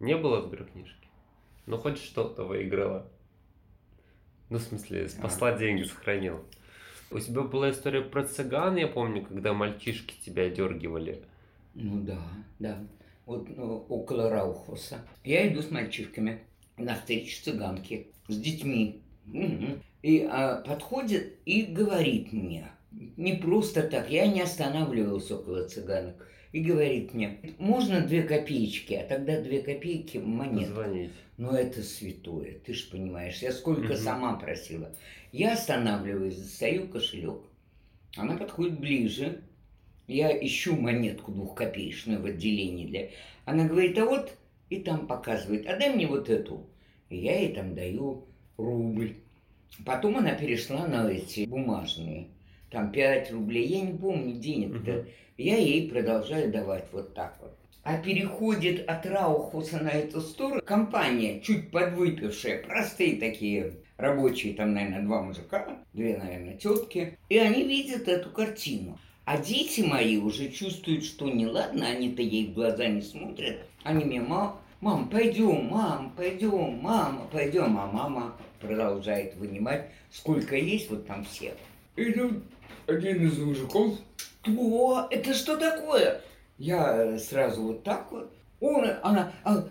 Не было сберкнижки? Ну, хоть что-то выиграла. Ну, в смысле, спасла деньги, сохранил. У тебя была история про цыган, я помню, когда мальчишки тебя дергивали. Ну да, да. Вот ну, около Раухоса. Я иду с мальчишками на встречу цыганки, с детьми. Мгм. И а, подходит и говорит мне, не просто так, я не останавливался около цыганок, и говорит мне, можно две копеечки, а тогда две копейки монет. Позвонить. Ну это святое, ты же понимаешь, я сколько Мгм. сама просила. Я останавливаюсь, достаю кошелек, она подходит ближе, я ищу монетку двухкопеечную в отделении для... Она говорит, а вот, и там показывает, а дай мне вот эту. И я ей там даю рубль. Потом она перешла на эти бумажные, там 5 рублей, я не помню денег-то. Я ей продолжаю давать вот так вот. А переходит от Раухуса на эту сторону компания, чуть подвыпившая, простые такие рабочие, там, наверное, два мужика, две, наверное, тетки. И они видят эту картину. А дети мои уже чувствуют, что неладно, они-то ей в глаза не смотрят. Они мне, мам, мам, пойдем, мам, пойдем, мама, пойдем. А мама продолжает вынимать, сколько есть, вот там все. И тут один из мужиков, о, это что такое? Я сразу вот так вот. Он, она, а,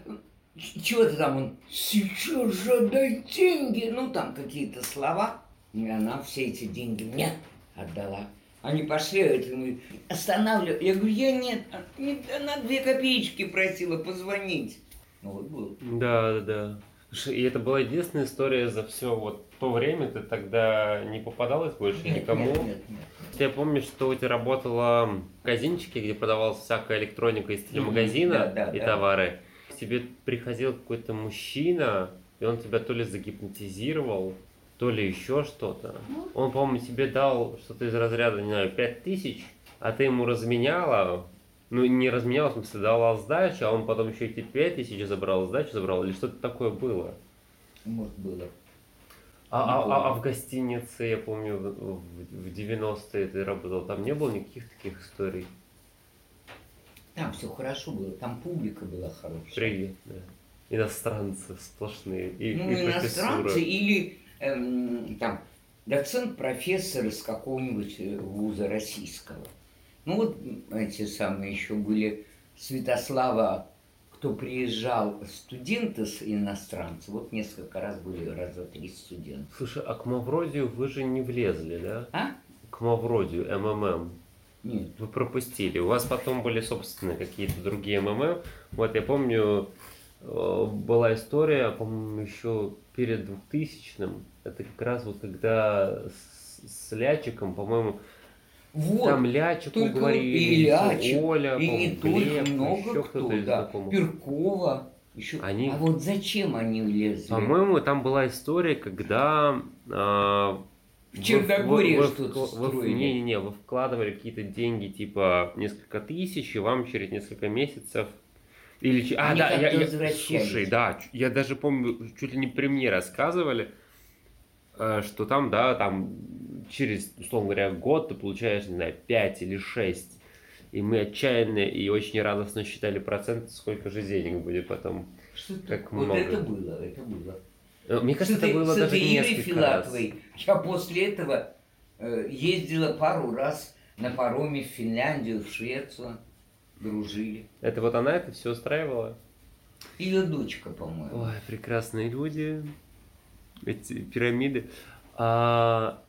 чего ты там, он, сейчас же отдай деньги. Ну, там какие-то слова. И она все эти деньги мне отдала. Они пошли, а это мы останавливали. Я говорю, я нет, нет, она две копеечки просила позвонить. Ну, вот был. Да, да, да. И это была единственная история за все вот то время, ты тогда не попадалась больше Нет, никому? Нет, нет, нет. Я помню, что у тебя работала в магазинчике, где продавалась всякая электроника из телемагазина да, да, и да. товары. К тебе приходил какой-то мужчина, и он тебя то ли загипнотизировал, то ли еще что-то. Ну. Он, по-моему, тебе дал что-то из разряда, не знаю, пять тысяч, а ты ему разменяла, ну, не разменяла, в смысле, дала сдачу, а он потом еще эти пять тысяч забрал, сдачу забрал, или что-то такое было. Может, было. А, Не а- а- а в гостинице, я помню, в, в 90-е ты работал, там не было никаких таких историй? Там все хорошо было, там публика была хорошая. Привет, да. Иностранцы сплошные. И, ну, и иностранцы профессура. или эм, там доцент, профессор из какого-нибудь э, вуза российского. Ну вот эти самые еще были Святослава, кто приезжал, студенты с иностранцев, вот несколько раз были, раза три студента. Слушай, а к Мавродию вы же не влезли, да? А? К Мавродию, МММ. Нет. Вы пропустили. У вас потом были, собственно, какие-то другие МММ. Вот я помню, э, была история, по-моему, еще перед 2000-м. Это как раз вот когда с, с Лячиком, по-моему, Вот, там Лячику только говорили, и Лячик, Оля, и не только, Глеб, много еще кто, из да, знакомых. Перкова, еще. Они- А вот зачем они лезли? По-моему, там была история, когда а, В Черногории что-то строили. Не-не-не, вы вкладывали какие-то деньги, типа несколько тысяч, и вам через несколько месяцев... Или... А, Они да, я, я-. Слушай, да, я даже помню, чуть ли не при мне рассказывали, э, что там, да, там через, условно говоря, год ты получаешь, не знаю, 5 или 6. И мы отчаянно и очень радостно считали процент, сколько же денег будет потом. Что как? Вот много. это было, это было. Э, Мне кажется, это было с даже несколько раз. Филатовой я после этого э, ездила пару раз на пароме в Финляндию, в Швецию, дружили. Это вот она это все устраивала? Ее дочка, по-моему. Ой, прекрасные люди. Эти пирамиды. А,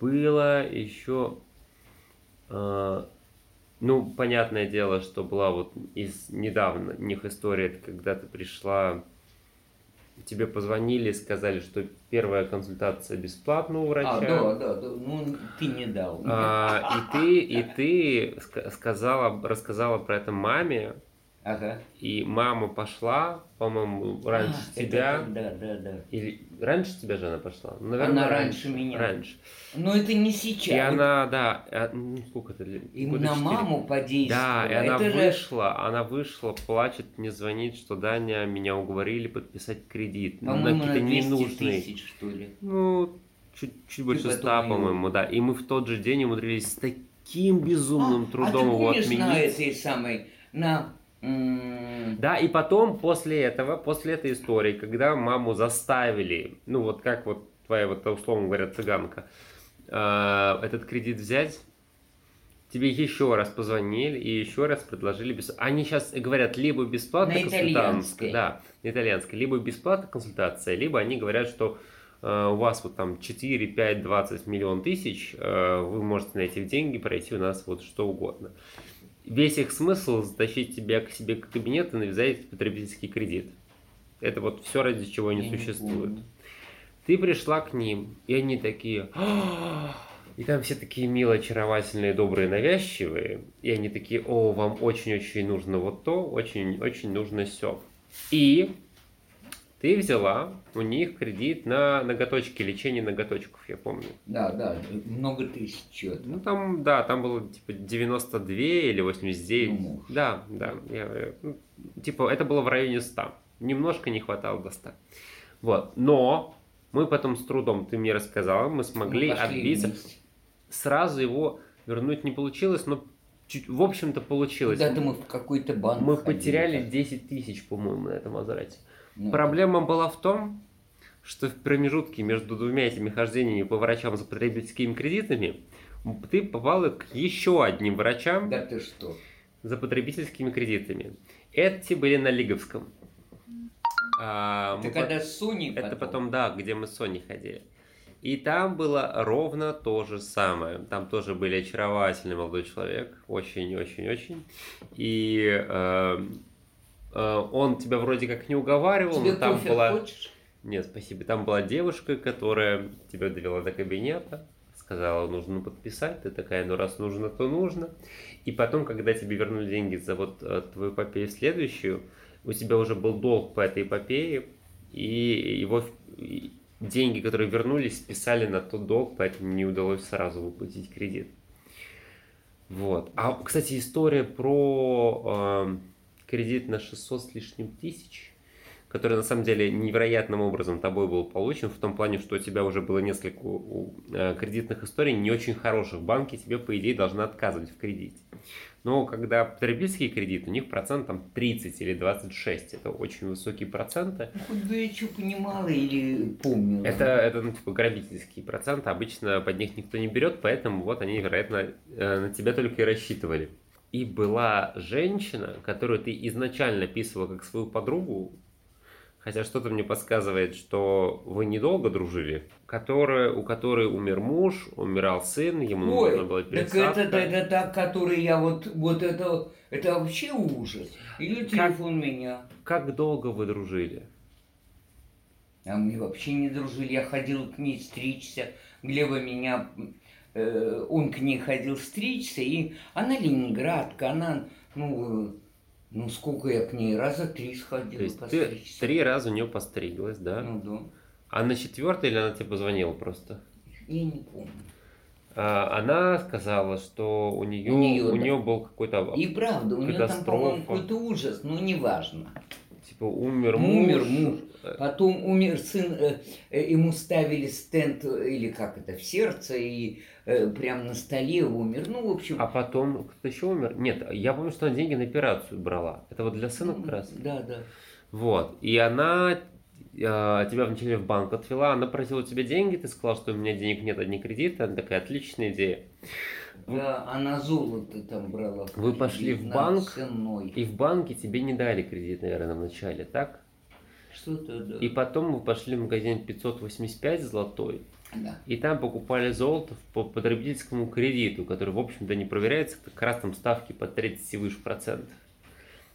было еще... а, ну, понятное дело, что была вот из недавно них история, это когда ты пришла, тебе позвонили, сказали, что первая консультация бесплатна у врача. А, да, да, да. Ну, ты не дал. А, и ты, и ты ска- сказала, рассказала про это маме, Ага. и мама пошла, по-моему, раньше А, это тебя. так, Да, да, да. Или раньше тебя же она пошла? Ну, Она раньше меня. Раньше. Но это не И сейчас. она, да, а, ну, сколько это? И на четыре. маму подействовала. Да, и она это же- вышла, она вышла, плачет, мне звонит, что Даня, меня уговорили подписать кредит на По-моему, на какие-то 200 ненужные. тысяч, что ли. Ну, чуть, чуть больше ста, по-моему, да. И мы в тот же день умудрились с таким безумным а, трудом а ты его помнишь на отменить. этой самой, на Да, и потом, после этого, после этой истории, когда маму заставили, ну вот как вот твоя вот, условно говоря, цыганка, а, этот кредит взять, тебе еще раз позвонили и еще раз предложили без... Они сейчас говорят либо бесплатно консультация, да, на итальянской, либо бесплатная консультация, либо они говорят, что э, у вас вот там 4, 5, 20 миллион тысяч, э, вы можете на эти деньги пройти у нас вот что угодно. Весь их смысл затащить тебя к себе к кабинету и навязать потребительский кредит. Это вот все, ради чего они существуют. Ты пришла к ним, и они такие... И там все такие милые, очаровательные, добрые, навязчивые. И они такие, о, вам очень-очень нужно вот то, очень-очень нужно все. И ты взяла у них кредит на ноготочки, лечение ноготочков, я помню. Да, да, много тысяч что-то. Ну там, да, там было типа 92 или 89. Ну, может. да, да. я, э, ну, типа это было в районе 100. Немножко не хватало до 100. Вот. Но мы потом с трудом, ты мне рассказала, мы смогли Мы пошли отбиться. вместе. Сразу его вернуть не получилось, но чуть, в общем-то получилось. Куда-то мы в какой-то банк Мы ходили, потеряли так. 10 тысяч, по-моему, на этом возврате. Ну, Проблема была в том, что в промежутке между двумя этими хождениями по врачам за потребительскими кредитами ты попала к еще одним врачам Да ты что? за потребительскими кредитами. Эти были на Лиговском. А, Ты мы когда с Соней это потом, да, где мы с Соней ходили. И там было ровно то же самое. Там тоже были очаровательный молодой человек. Очень-очень-очень. И э, он тебя вроде как не уговаривал, Тебе но там была... хочешь? Нет, спасибо. Там была девушка, которая тебя довела до кабинета, сказала, нужно подписать. Ты такая, ну раз нужно, то нужно. И потом, когда тебе вернули деньги за вот э, твою эпопею следующую, у тебя уже был долг по этой эпопее, и его и деньги, которые вернулись, списали на тот долг, поэтому не удалось сразу выплатить кредит. Вот. А, кстати, история про э, кредит на 600 с лишним тысяч, который на самом деле невероятным образом тобой был получен, в том плане, что у тебя уже было несколько э, кредитных историй не очень хороших. Банки тебе, по идее, должны отказывать в кредите. Но когда потребительский кредит, у них процент там 30 или 26. Это очень высокие проценты. Ну, хоть бы я что понимала или помнила. Это, это ну, типа грабительские проценты, обычно под них никто не берет, поэтому вот они, вероятно, э, на тебя только и рассчитывали. И была женщина, которую ты изначально описывала как свою подругу, хотя что-то мне подсказывает, что вы недолго дружили, которая, у которой умер муж, умирал сын, ему нужно было Ой, так пересадка. это, это та, который я вот, вот это, это вообще ужас. Или телефон меня. Как долго вы дружили? А мы вообще не дружили. Я ходил к ней стричься. Глеба меня, он к ней ходил стричься. И она ленинградка, она, ну, э, ну сколько я к ней, раза три сходил То есть ты постричься. три раза у нее постриглась, да? Ну да. А на четвертый или она тебе позвонила просто? Я не помню. А, Она сказала, что у нее, У неё, у да. нее был какой-то И правда, у нее там, по-моему, какой-то ужас, но неважно. типа умер муж. умер муж. Потом умер сын, э, э, ему ставили стенд, или как это, в сердце, и э, прям на столе умер. Ну, в общем, А потом кто еще умер? Нет, я помню, что она деньги на операцию брала. Это вот для сына как раз. Да, да. Вот. И она э, тебя вначале в банк отвела, она просила у тебя деньги, ты сказал, что у меня денег нет, одни кредиты. Она такая, отличная идея. Да, она золото там брала. Вы пошли в банк? ценой. И в банке тебе не дали кредит, наверное, вначале, так? Что-то, да. И потом вы пошли в магазин 585 золотой, Да. И там покупали золото по потребительскому кредиту, который, в общем-то, не проверяется, как раз там ставки по 30 и выше процентов.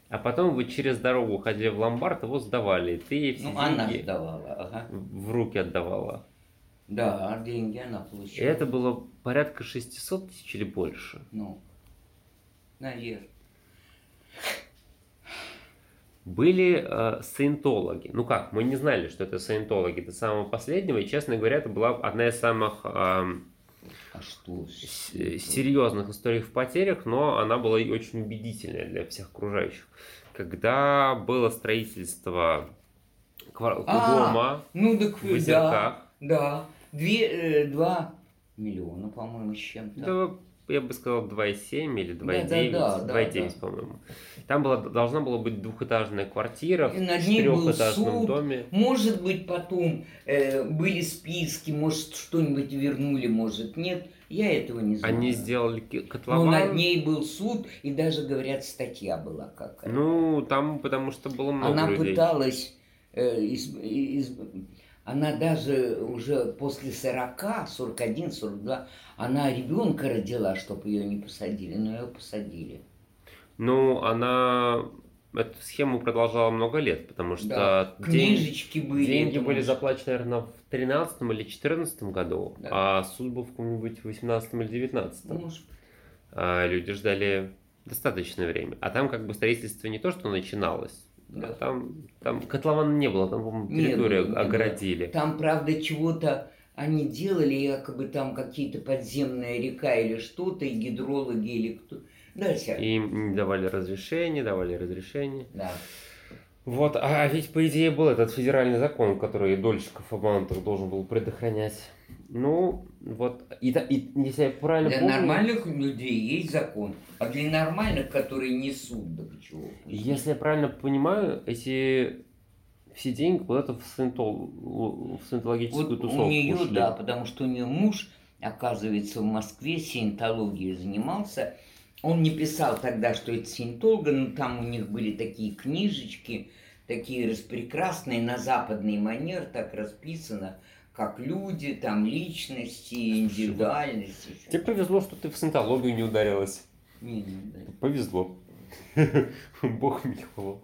А потом вы через дорогу ходили в ломбард, его сдавали, и ты ей все Ну, она деньги сдавала, ага. в руки отдавала. Да, а деньги она И получила. это было порядка 600 тысяч или больше. Ну, наверное. Были э, саентологи. Ну как, мы не знали, что это саентологи до самого последнего, и, честно говоря, это была одна из самых эм, А что? э, серьезных историй в потерях, но она была и очень убедительная для всех окружающих. Когда было строительство квар- А, дома Ну, так в да, Озерках, да. Две, э, два миллиона, по-моему, с чем-то. это я бы сказал, 2,7 или 2,9, Да-да-да, да, 2,9, по-моему. Там была, должна была быть двухэтажная квартира И в над ней был суд. доме. Может быть, потом э, были списки, может, что-нибудь вернули, может, нет. Я этого не знаю. Они сделали ки- Но котлован. над ней был суд, и даже, говорят, статья была какая-то. Ну, там потому что было много Она людей. пыталась, э, из- из- она даже уже после 40, 41, 42, она ребенка родила, чтобы ее не посадили, но ее посадили. Ну, она эту схему продолжала много лет, потому что Да, день- Книжечки были. деньги это были заплачены, наверное, в 13 или 14 году, Да. а суд был в каком-нибудь 18 или 19 Может, а люди ждали достаточное время. А там как бы строительство не то, что начиналось, Да. а там, там котлована не было, там, по-моему, территорию было, не было. огородили. Там, правда, чего-то они делали, якобы там какие-то подземная река или что-то, и гидрологи или кто. Да, Ся? Им давали разрешения, давали разрешение. Да. Вот, а ведь по идее был этот федеральный закон, который дольщиков обманутых должен был предохранять. Ну, вот, и, и если я правильно Для помню, нормальных людей есть закон, а для нормальных, которые несут, да почему? если я правильно понимаю, эти все деньги куда-то в, саентол- в саентологическую Вот тусовку у нее, ушли. да, потому что у нее муж, оказывается, в Москве сиентологией занимался. Он не писал тогда, что это сиентолога, но там у них были такие книжечки, такие распрекрасные, на западный манер так расписано, как люди, там личности, индивидуальности. Тебе повезло, что ты в саентологию не ударилась. Не, не, да. Повезло. Бог миловал.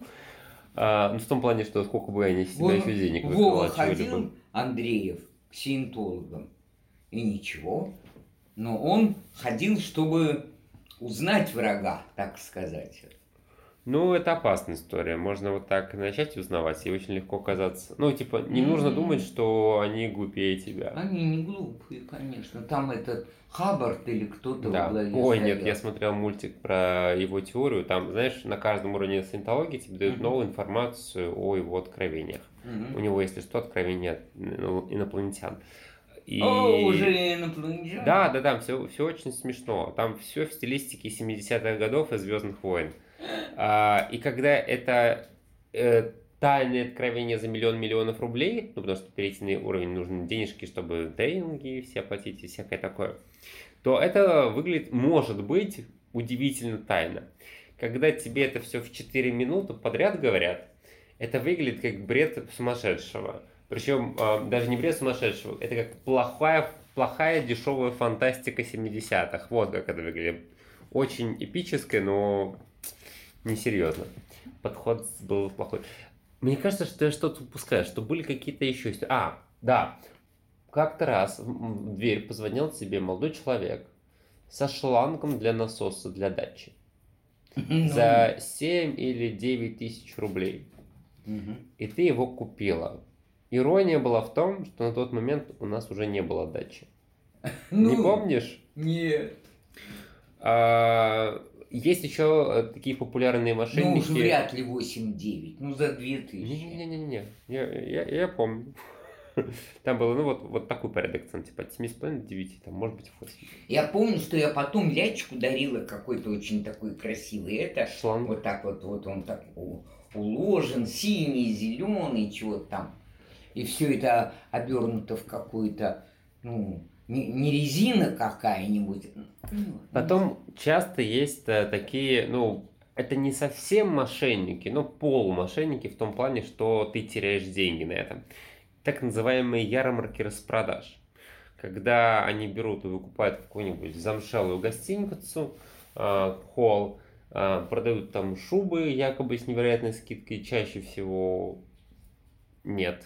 А, ну, в том плане, что сколько бы они себя Вон еще денег Вова ходил, Андреев, к сиентологам, и ничего. Но он ходил, чтобы узнать врага, так сказать. Ну, это опасная история. Можно вот так начать узнавать, и очень легко оказаться. Ну, типа, не нужно Мгм. думать, что они глупее тебя. Они не глупые, конечно. Там этот Хаббард или кто-то Да. во главе Ой, нет, я смотрел мультик про его теорию. Там, знаешь, на каждом уровне саентологии тебе дают Мгм. новую информацию о его откровениях. Мгм. У него, если что, откровение от ну, инопланетян. И... О, уже инопланетяне. Да, да, да, все, все очень смешно. Там все в стилистике 70-х годов и Звездных войн. И когда это э, тайное откровение за миллион миллионов рублей, ну, потому что перейти уровень нужны денежки, чтобы тренинги все оплатить и всякое такое, то это выглядит, может быть, удивительно тайно. Когда тебе это все в 4 минуты подряд говорят, это выглядит как бред сумасшедшего. Причем а, даже не бред сумасшедшего, это как плохая, плохая дешевая фантастика 70-х. Вот как это выглядит. Очень эпическое, но несерьезно. Подход был плохой. Мне кажется, что я что-то упускаю, что были какие-то еще... А, да. Как-то раз в дверь позвонил тебе молодой человек со шлангом для насоса для дачи Ну, за 7 или 9 тысяч рублей. мгм. И ты его купила. Ирония была в том, что на тот момент у нас уже не было дачи. Не Ну, помнишь? Нет. А, есть еще э, такие популярные Ну, мошенники. уж вряд ли 8-9. Ну, за 2000. Не-не-не-не, я, я, я помню. Там было, ну, вот, вот такой порядок цен, типа от 7,5 до 9, там, может быть, 8. Я помню, что я потом лячку дарила какой-то очень такой красивый. Это Шланг. вот так вот, вот он так уложен, синий, зеленый, чего-то там. И все это обернуто в какую-то, ну, не, не резина какая-нибудь. ну, Потом часто есть э, такие, ну, это не совсем мошенники, но полумошенники в том плане, что ты теряешь деньги на этом. Так называемые ярмарки распродаж. Когда они берут и выкупают какую-нибудь замшелую гостиницу, э, холл, э, продают там шубы якобы с невероятной скидкой, чаще всего нет.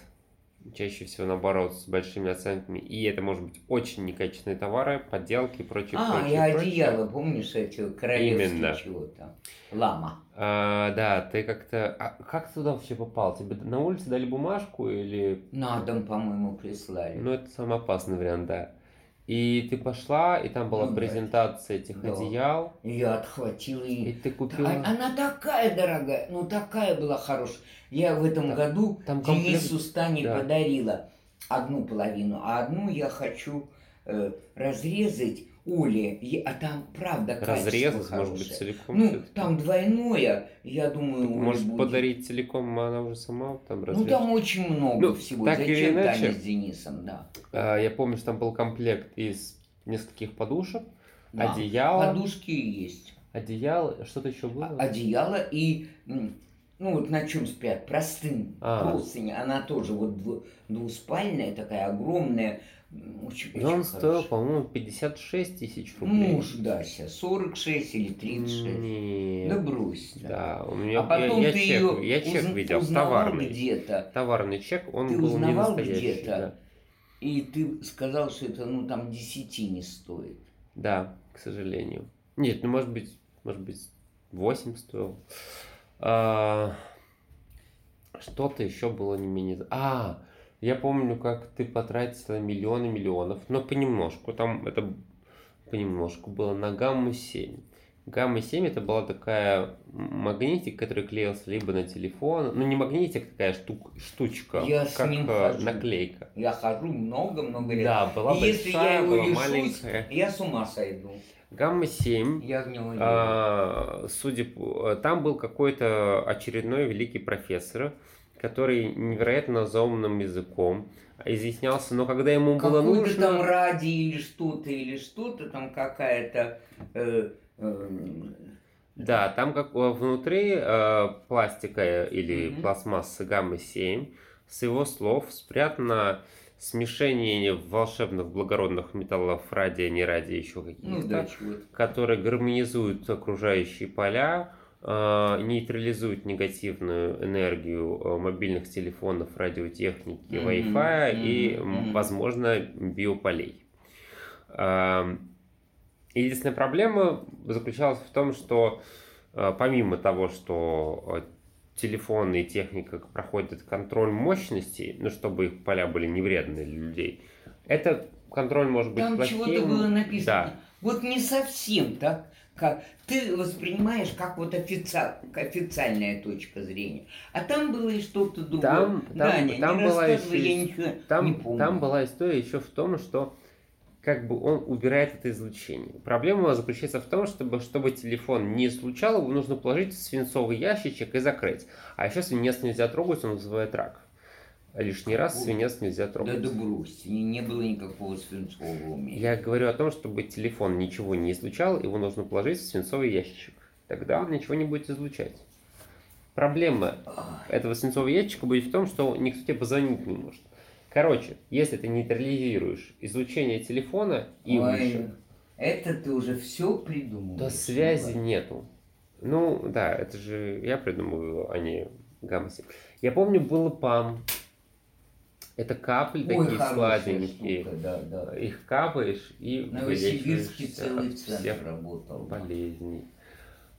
Чаще всего наоборот с большими оценками. И это может быть очень некачественные товары, подделки и прочее, А, прочее, и прочее. одеяло, помнишь, эти королевские чего-то? Лама. А, да, ты как-то... А как ты туда вообще попал? Тебе на улице дали бумажку или... На дом, по-моему, прислали. Ну, это самый опасный вариант, да. И ты пошла, и там была Ну, да. презентация этих Да. одеял, я отхватила и... и ты купила... А- Она такая дорогая, ну такая была хорошая. Я в этом Там- году там комплект- Денису Стане да. подарила одну половину, а одну я хочу э, разрезать. Оли, а там правда качество Разрезать, может быть, хорошее. целиком Ну, всё-таки? там двойное, я думаю, Оле Может, будет. подарить целиком, а она уже сама там Ну, разрежет? там очень много Ну, всего. так или Зачем иначе- Таня с Денисом, да. А, Я помню, что там был комплект из нескольких подушек, Да. одеяло, Подушки есть. одеяло, что-то еще было? А- Одеяло и, ну вот на чем спят, простынь, А. простынь, она тоже вот дву- двуспальная такая, огромная, очень, И он стоил, по-моему, 56 тысяч рублей. Муж, Дася, 46 или 36. Нет. Да брось. Да, у меня А потом я, я ты чек, ее я чек видел, узнавал товарный. где-то, Товарный чек, он Ты был не настоящий. где-то? Да. и ты сказал, что это, ну, там, 10 не стоит. Да, к сожалению. Нет, ну может быть, может быть, 8 стоил. А, Что-то еще было не менее... А, я помню, как ты потратила миллионы миллионов, но понемножку. Там это понемножку было на гамму 7. Гамма 7 это была такая магнитик, который клеился либо на телефон, ну не магнитик, такая штук, штучка, Я с как ним э, хожу. наклейка. Я хожу много-много лет. Да, была И если я большая, его была лишусь, маленькая. Я с ума сойду. Гамма 7 Я в него не. А, судя по... Там был какой-то очередной великий профессор, который невероятно заумным языком изъяснялся, но когда ему было нужно... там ради или что-то, или что-то там какая-то... э, э, Да, там как э, внутри э, пластика или Мгм. пластмассы гамма-7, с его слов, спрятано смешение волшебных благородных металлов радия, не радия, еще каких-то. ну да, которые гармонизуют окружающие поля, э, нейтрализуют негативную энергию э, мобильных телефонов, радиотехники, Wi-Fi и, м, мгм. возможно, биополей. Эм, Единственная проблема заключалась в том, что э, помимо того, что телефоны и техника проходят контроль мощности, ну, чтобы их поля были не вредны для людей, это контроль может быть Там плохим. чего-то было написано. Да, Вот не совсем так, как ты воспринимаешь как вот офици- официальная точка зрения. А там было и что-то другое. Там- там- Даня, там не была еще я ничего Там, не помню. там была история еще в том, что как бы он убирает это излучение. Проблема заключается в том, чтобы, чтобы телефон не излучал, его нужно положить в свинцовый ящичек и закрыть. А еще свинец нельзя трогать, он вызывает рак. Лишний раз свинец нельзя Да трогать. да брось, не, было никакого свинцового умения. Я говорю о том, чтобы телефон ничего не излучал, его нужно положить в свинцовый ящичек. Тогда он ничего не будет излучать. Проблема этого свинцового ящика будет в том, что никто тебе позвонить не может. Короче, если ты нейтрализируешь излучение телефона и ой, выше, Это ты уже все придумал. то связи нету. Ну, да, это же я придумываю, а не гамма-7. Я помню, был ПАМ. Это капли Ой, такие сладенькие. штука, да, да. Их капаешь и Новосибирский целый от центр всех работал. болезней.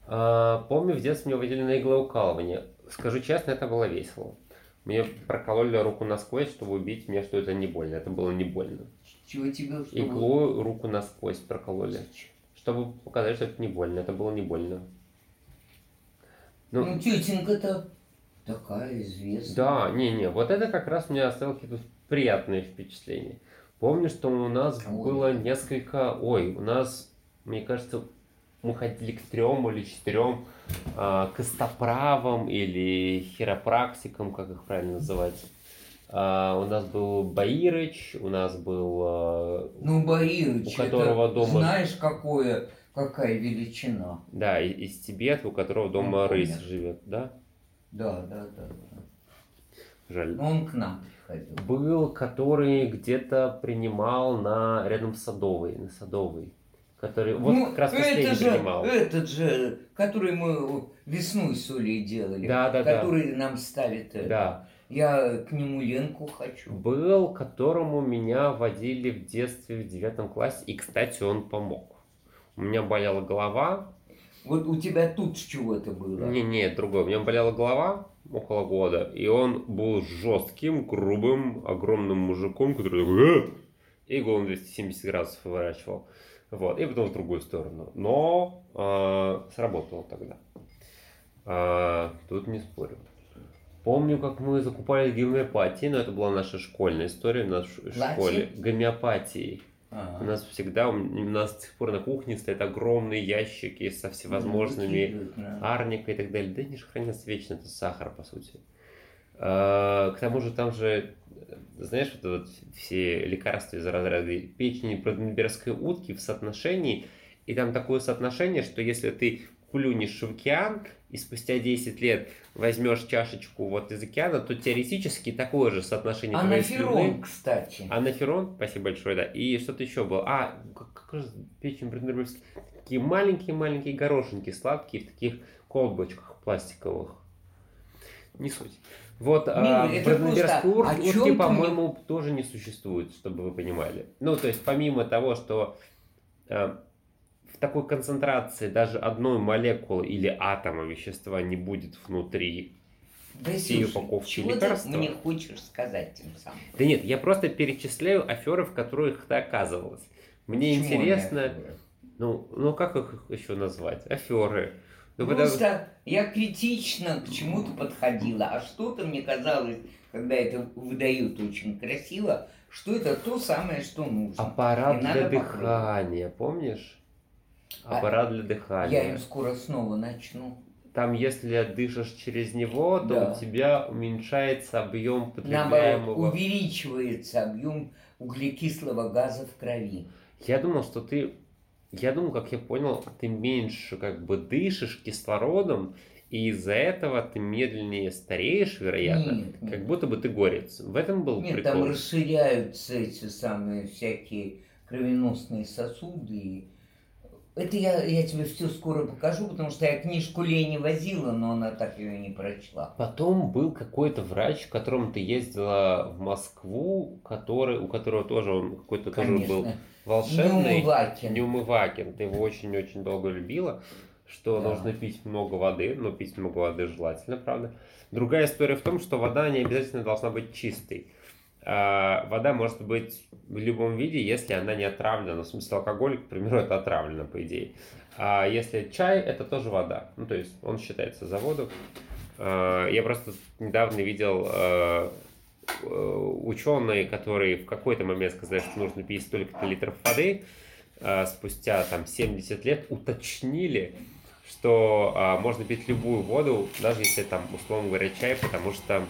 А, помню, в детстве меня водили на иглоукалывание. Скажу честно, это было весело. Мне прокололи руку насквозь, чтобы убить меня, что это не больно. Это было не больно. Чего тебе что Иглу руку насквозь прокололи. Чтобы показать, что это не больно. Это было не больно. Ну, Ну, тетенька-то такая известная. да, не-не, вот это как раз мне оставило какие-то приятные впечатления. Помню, что у нас Ой. было несколько... Ой, у нас, мне кажется, мы ходили к трем или четырем а, костоправам или хиропрактикам, как их правильно называть. А, у нас был Баирыч, у нас был... а, Ну, Борисович, У которого это, дома- знаешь, какое, какая величина. да, из Тибета, у которого дома Ну, рысь живет, да? Да, да, да. да. Жаль. Но он к нам приходил. Был, который где-то принимал на рядом с Садовой, на Садовой. Который вот ну, как раз это же, принимал. этот же, который мы весной с Олей делали. Да, да, да. который нам ставит. Да. Я к нему Ленку хочу. Был, которому меня водили в детстве в девятом классе, и, кстати, он помог. У меня болела голова. Вот у тебя тут с чего-то было. Не, не, другой. У меня болела голова около года, и он был жестким, грубым, огромным мужиком, который такой, «Э!» и голову на 270 градусов выворачивал. Вот, и потом в другую сторону. Но э, сработало тогда. А, тут не спорю. Помню, как мы закупались гомеопатией, но это была наша школьная история в нашей Платье? школе. Гомеопатией. А. У нас всегда, у нас до сих пор на кухне стоят огромные ящики со всевозможными да. арника и так далее. Да они же хранятся вечно, это сахар, по сути. А, К тому же там же, э, знаешь, вот, вот все лекарства из разряда печени броденбергской утки в соотношении, и там такое соотношение, что если ты плюнешь в океан, и спустя 10 лет возьмешь чашечку вот из океана, то теоретически такое же соотношение твоей слюны. Анаферон, кстати. Анаферон, спасибо большое, да. И что-то еще было. А, как, как же печень Бранденбургский? Такие маленькие-маленькие горошинки сладкие в таких колбочках пластиковых. Не суть. Вот, а, Милый, о утки, чём ты по-моему, тоже не существует, чтобы вы понимали. Ну, то есть, помимо того, что а, в такой концентрации даже одной молекулы или атома вещества не будет внутри Да, всей слушай, упаковки чего лекарства. ты мне хочешь сказать тем самым? Да нет, я просто перечисляю аферы, в которых ты оказывалась. Мне Почему интересно, ну, ну как их еще назвать? Аферы. Ну, потому- Просто я критично к чему-то подходила, а что-то мне казалось, когда это выдают очень красиво, что это то самое, что нужно. Аппарат И для попробовать. дыхания, помнишь? А- Аппарат для Я дыхания. им скоро снова начну. Там, если дышишь через него, то Да. у тебя уменьшается объем Наоборот, потребляемого. увеличивается объем углекислого газа в крови. Я думал, что ты... Я думал, как я понял, ты меньше как бы дышишь кислородом, и из-за этого ты медленнее стареешь, вероятно. Нет, нет. Как будто бы ты горец. В этом был Нет, прикол. там расширяются эти самые всякие кровеносные сосуды. и Это я, я тебе все скоро покажу, потому что я книжку Лени возила, но она так ее не прочла. Потом был какой-то врач, к которому ты ездила в Москву, который, у которого тоже он какой-то тоже был волшебный. Неумывакин. Неумывакин. Ты его очень-очень долго любила, что Да. нужно пить много воды, но пить много воды желательно, правда. Другая история в том, что вода не обязательно должна быть чистой. А, вода может быть в любом виде, если она не отравлена. В смысле, алкоголь, к примеру, это отравлено, по идее. А если чай, это тоже вода. Ну, то есть он считается за воду. А, Я просто недавно видел э, ученые, которые в какой-то момент сказали, что нужно пить столько-то литров воды, а, спустя там 70 лет уточнили, что а, можно пить любую воду, даже если там, условно говоря, чай, потому что а,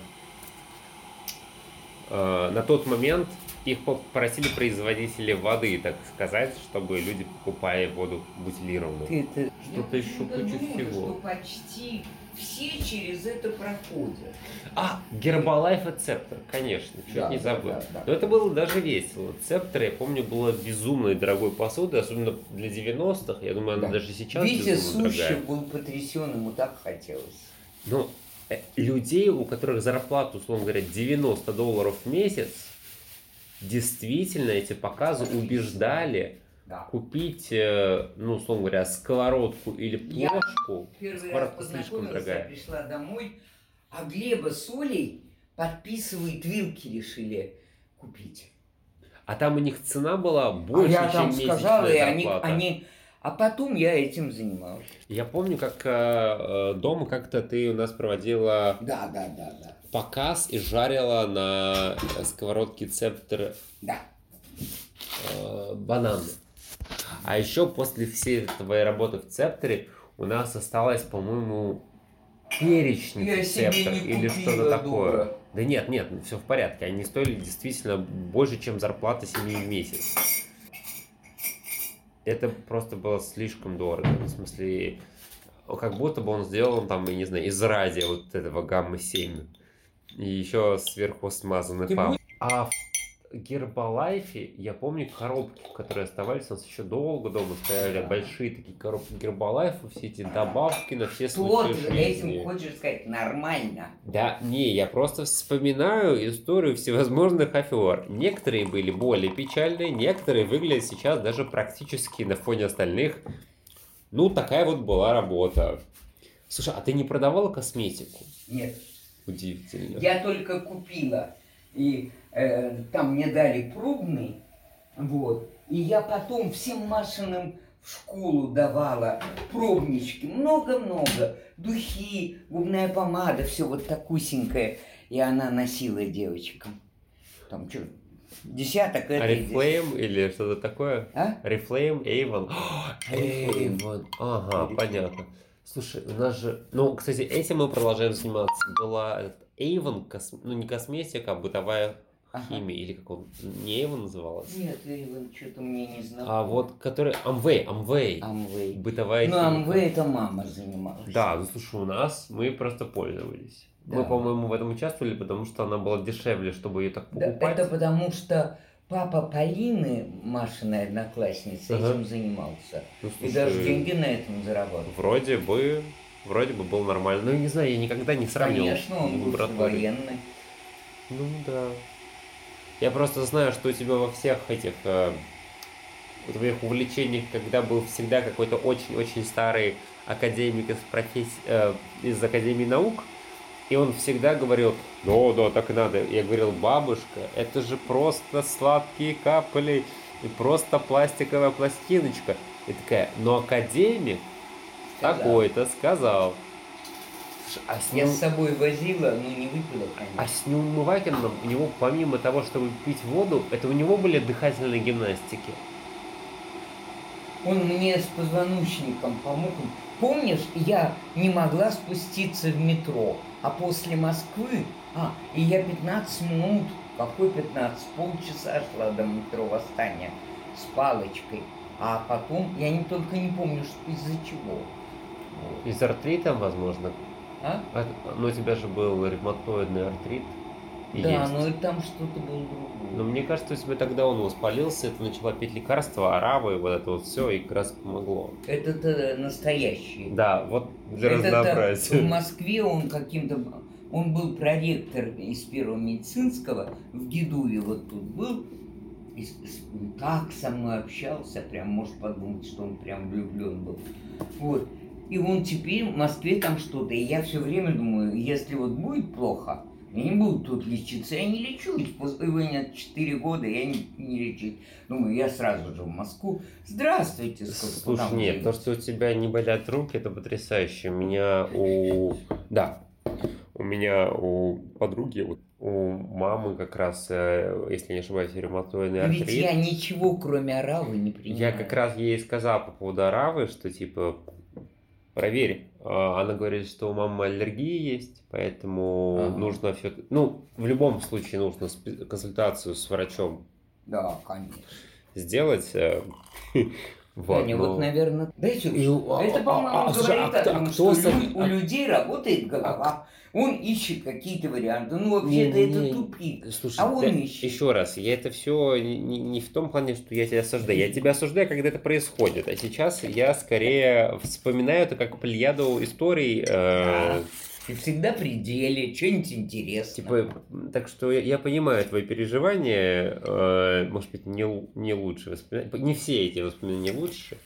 на тот момент их попросили производители воды, так сказать, чтобы люди покупали воду бутилированную. Ты это... Что-то еще куча всего. что почти все через это проходят. А, Гербалайф и Цептор, конечно, чуть Да, не да, забыл. да, да. Но это было даже весело. Цептор, я помню, была безумной дорогой посудой, особенно для 90-х. Я думаю, она Да. даже сейчас Витя безумно Сущев был потрясен, ему так хотелось. Но э, людей, у которых зарплата, условно говоря, 90 долларов в месяц, действительно эти показы убеждали Да. купить, э, ну, условно говоря, сковородку или Я плошку. Первый раз Сковородка слишком познакомилась, я дорогая. пришла домой, а Глеба Солей подписывает вилки решили купить. А там у них цена была больше, а я там чем сказала, и они, они... А потом я этим занималась. Я помню, как э, э, дома как-то ты у нас проводила Да, да, да, да. показ и жарила на сковородке цептор Да. э, бананы. А еще после всей твоей работы в цепторе у нас осталось, по-моему, перечник Я не или что-то такое. дура. Да нет, нет, все в порядке. Они стоили действительно больше, чем зарплата семьи в месяц. Это просто было слишком дорого. В смысле, как будто бы он сделан там, я не знаю, из радия вот этого гамма-7. И еще сверху смазанный Ты пап. А Гербалайфе, я помню коробки, которые оставались, у нас еще долго дома стояли, Да. большие такие коробки Гербалайфа, все эти добавки на все случаи ты жизни. этим хочешь сказать? Нормально. Да, не, я просто вспоминаю историю всевозможных афер. Некоторые были более печальные, некоторые выглядят сейчас даже практически на фоне остальных. Ну, такая вот была работа. Слушай, а ты не продавала косметику? Нет. Удивительно. Я только купила, и э, там мне дали пробный, вот. И я потом всем Машиным в школу давала пробнички, много-много, духи, губная помада, все вот такусенькое. И она носила девочкам. Там что, Десяток это... Арифлейм или что-то такое? А? Арифлейм, Эйвон. Эйвон. Ага, понятно. Слушай, у нас же... Ну, кстати, этим мы продолжаем заниматься. Была Эйвон, кос- ну не косметика, а бытовая Ага. химия. Или как он... Не Эйвон называлась? Нет, Эйвен что-то мне не знал. А вот, который... Амвей, Амвей. Амвей. Бытовая Ну. Амвей это мама занималась. Да, ну слушай, у нас мы просто пользовались. Мы, Да. по-моему, в этом участвовали, потому что она была дешевле, чтобы ее так Да, покупать. это потому что папа Полины, Машиной одноклассницы, Ага. этим занимался. Ну, И слушай, даже деньги на этом зарабатывал. Вроде бы, вроде бы был нормально. Ну, не знаю, я никогда не сравнивал. Конечно, он был военный. Ну да. Я просто знаю, что у тебя во всех этих э, твоих увлечениях, когда был всегда какой-то очень-очень старый академик из профессии, э, из Академии наук, и он всегда говорил, да, да, так и надо. Я говорил, бабушка, это же просто сладкие капли и просто пластиковая пластиночка. И такая, но академик такой-то сказал. А с Я ним, с собой возила, но не выпила, конечно. а с Неумывакиным у него, помимо того, чтобы пить воду, это у него были дыхательные гимнастики. Он мне с позвоночником помог. Помнишь, я не могла спуститься в метро, а после Москвы, а, и я 15 минут, какой 15, полчаса шла до метро Восстания с палочкой. А потом, я не только не помню, что из-за чего. Из артрита, возможно. А? А, Но у тебя же был ревматоидный артрит. И да, есть. но и там что-то было другое. Но мне кажется, у тебя тогда он воспалился, ты начала пить лекарства, аравы, вот это вот все, и как раз помогло. Это-то настоящие. Да, вот для разнообразия. В Москве он каким-то... Он был проректор из первого медицинского, в Гидуе вот тут был. И так со мной общался, прям может подумать, что он прям влюблен был. Вот. И он теперь в Москве там что-то. И я все время думаю, если вот будет плохо, я не буду тут лечиться, я не лечусь. После меня 4 года я не, не лечусь. Думаю, я сразу же в Москву. Здравствуйте, Слушай, нет, то, что у тебя не болят руки, это потрясающе. У меня у... Да, у меня у подруги, вот у мамы как раз, э, если не ошибаюсь, ревматоидный Но Ведь артрит. я ничего, кроме оравы, не принимаю. Я как раз ей сказал по поводу аравы, что типа проверь. А Она говорит, что у мамы аллергии есть, поэтому Ага. нужно все. Ну, в любом случае нужно консультацию с врачом Да, конечно. сделать. э, Вот, Таня, но- вот, наверное... Дайте И а- Это, а- по-моему, а- слушай, говорит а о а том, кто что лю- у а- людей работает голова. Он ищет какие-то варианты. Ну, вообще-то это тупик. Слушай, А он да, ищет. еще раз, я это все не, не в том плане, что я тебя осуждаю. Я тебя осуждаю, когда это происходит. А сейчас я скорее вспоминаю это как плеяду историй. э, И всегда при деле, что-нибудь интересное. Типа, так что я, я понимаю твои переживания, э, может быть, не, не лучше воспоминания, не все эти воспоминания лучше,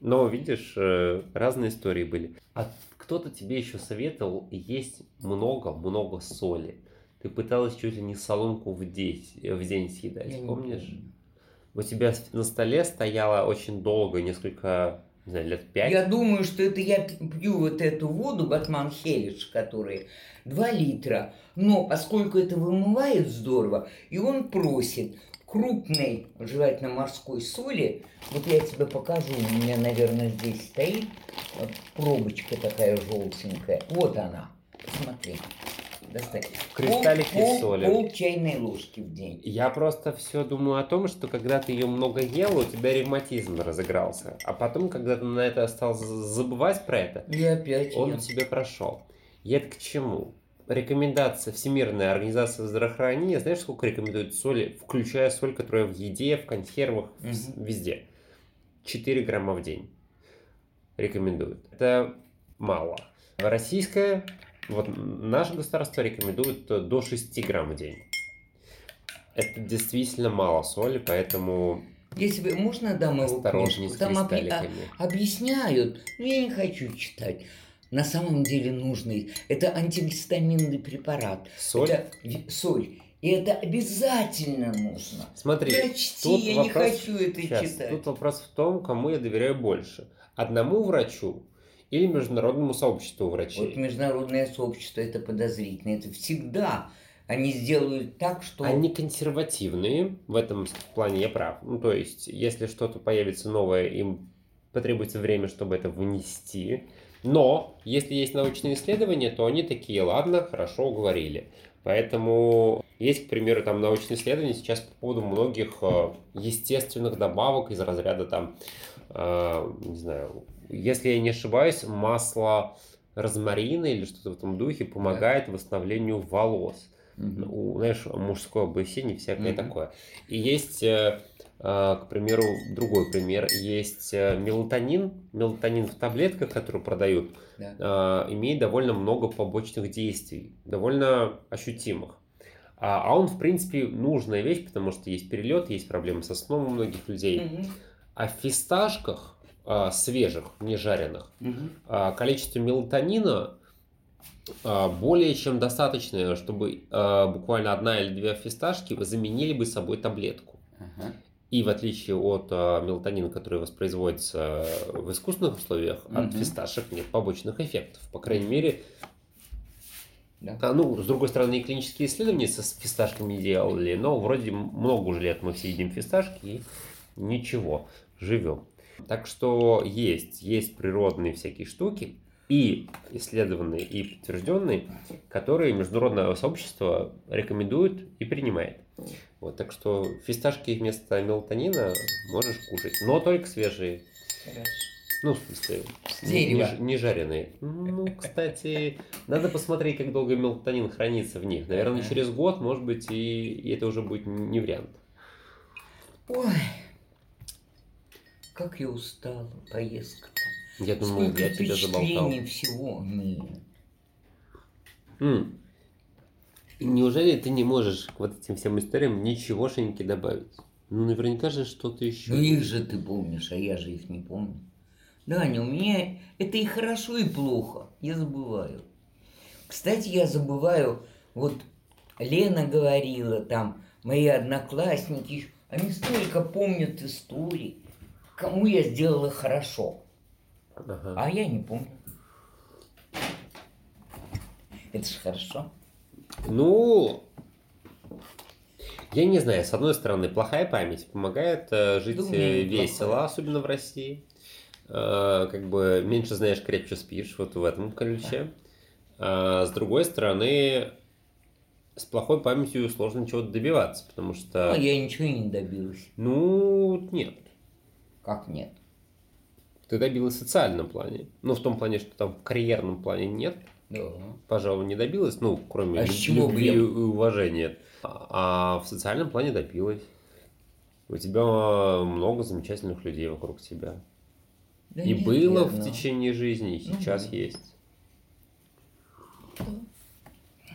но, видишь, э, разные истории были. А кто-то тебе еще советовал есть много-много соли. Ты пыталась чуть ли не соломку в день, в день съедать, Я не помнишь? У тебя на столе стояла очень долго, несколько, не знаю, лет пять. Я думаю, что это я пью вот эту воду, Батман Хелиш, которая 2 литра. Но поскольку это вымывает здорово, и он просит крупной, желательно морской соли, вот я тебе покажу, у меня, наверное, здесь стоит пробочка такая желтенькая. Вот она. Посмотри. Достань. Кристаллики пол, соли. Пол чайной ложки в день. Я просто все думаю о том, что когда ты ее много ел, у тебя ревматизм разыгрался. А потом, когда ты на это стал забывать про это, И опять он я. у тебя прошел. И это к чему? Рекомендация Всемирной организации здравоохранения, знаешь, сколько рекомендует соли, включая соль, которая в еде, в консервах, Мгм. везде? 4 грамма в день рекомендуют. Это мало. Российская, вот наше государство рекомендует э, до 6 грамм в день. Это действительно мало соли, поэтому Если бы можно дам его книжку? с Там объ- а, объясняют, но я не хочу читать. На самом деле нужный. Это антигистаминный препарат. Соль? Это соль. И это обязательно нужно. Смотри, Прочти, тут я вопрос- не хочу это Сейчас, читать. тут вопрос в том, кому я доверяю больше. Одному врачу или международному сообществу врачей. Вот международное сообщество это подозрительно. Это всегда они сделают так, что... Они консервативные, в этом плане я прав. Ну, то есть, если что-то появится новое, им потребуется время, чтобы это вынести. Но, если есть научные исследования, то они такие, ладно, хорошо, уговорили. Поэтому есть, к примеру, там научные исследования сейчас по поводу многих э, естественных добавок из разряда там, не знаю, если я не ошибаюсь, масло розмарина или что-то в этом духе помогает восстановлению волос. Мгм. У, знаешь, мужское облысение, всякое Мгм. такое. И есть, э, э, к примеру, другой пример. Есть э, мелатонин. Мелатонин в таблетках, который продают, Да. э, имеет довольно много побочных действий, довольно ощутимых. А, а он, в принципе, нужная вещь, потому что есть перелет, есть проблемы со сном у многих людей. Мгм. А в фисташках свежих, не жареных, а, количество мелатонина а, более чем достаточное, чтобы а, буквально одна или две фисташки заменили бы собой таблетку. Ага. И в отличие от а, мелатонина, который воспроизводится в искусственных условиях, от Мгм. фисташек нет побочных эффектов. По крайней мере, Да. а, ну, с другой стороны, и клинические исследования со с фисташками делали, но вроде много уже лет мы все едим фисташки и ничего, живем. Так что есть, есть природные всякие штуки, и исследованные, и подтвержденные, которые международное сообщество рекомендует и принимает. Вот, так что фисташки вместо мелатонина можешь кушать, но только свежие. Хорошо. Ну, в смысле, не, не не жареные. Ну, кстати, надо посмотреть, как долго мелатонин хранится в них. Наверное, через год, может быть, и, и это уже будет не вариант. Ой, как я устала, поездка-то. Я думал, Сколько я тебя заболтал. всего. Нет. М. И Неужели ты не можешь к вот этим всем историям ничегошеньки добавить? Ну, наверняка же что-то еще. Ну их же ты помнишь, а я же их не помню. Даня, у меня это и хорошо, и плохо. Я забываю. Кстати, я забываю, вот Лена говорила там, мои одноклассники, они столько помнят историй, кому я сделала хорошо, Ага. а я не помню. Это же хорошо. Ну, я не знаю, с одной стороны, плохая память помогает э, жить у э, весело, неплохая. особенно в России. Э, как бы меньше знаешь, крепче спишь, вот в этом ключе. А с другой стороны, с плохой памятью сложно чего-то добиваться, потому что, А я ничего не добилась. ну, нет. Как нет? Ты добилась в социальном плане. Ну, в том плане, что там в карьерном плане нет, Да. пожалуй, не добилась, ну, кроме А чего любви я- и уважения. А, а в социальном плане добилась. У тебя много замечательных людей вокруг тебя. Да и нет, было в верно. течение жизни, и Ну сейчас да. есть.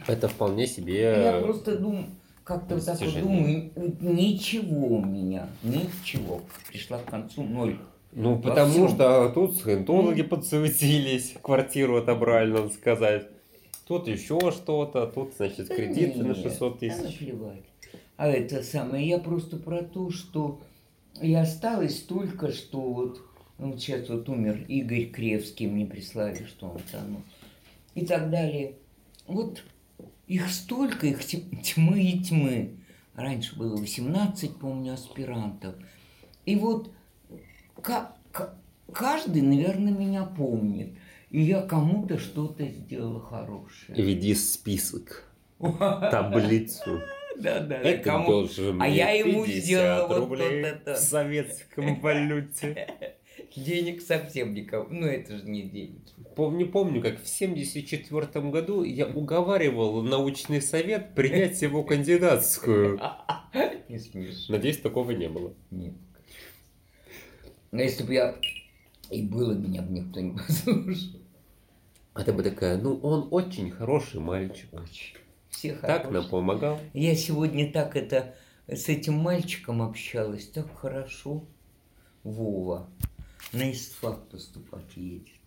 Это вполне себе... Я просто думаю, как-то вот так вот думаю, ничего у меня, ничего. Пришла к концу ноль. Ну, Во потому всем. что тут саентологи подсуетились, квартиру отобрали, надо сказать. Тут еще что-то, тут, значит, Да кредиты на нет, 600 да тысяч. наплевать. А это самое, я просто про то, что и осталось только, что вот, ну, сейчас вот умер Игорь Кревский, мне прислали, что он там, ну, и так далее. Вот их столько, их ть- тьмы и тьмы. Раньше было 18, помню, аспирантов. И вот ка- ка- каждый, наверное, меня помнит. И я кому-то что-то сделала хорошее. Веди список, таблицу. Да, да, да. Это кому- должен А я ему 50 сделала вот это. в советском валюте. Денег совсем никого. Ну, это же не деньги. Помню, помню, как в 74 году я уговаривал научный совет принять его кандидатскую. Не смешно. Надеюсь, такого не было. Нет. Но если бы я... И было, меня бы никто не послушал. А ты бы такая, ну он очень хороший мальчик. Очень. Все Так нам хорошие. помогал. Я сегодня так это... С этим мальчиком общалась. Так хорошо. Вова. Neisto facto stupefaciente.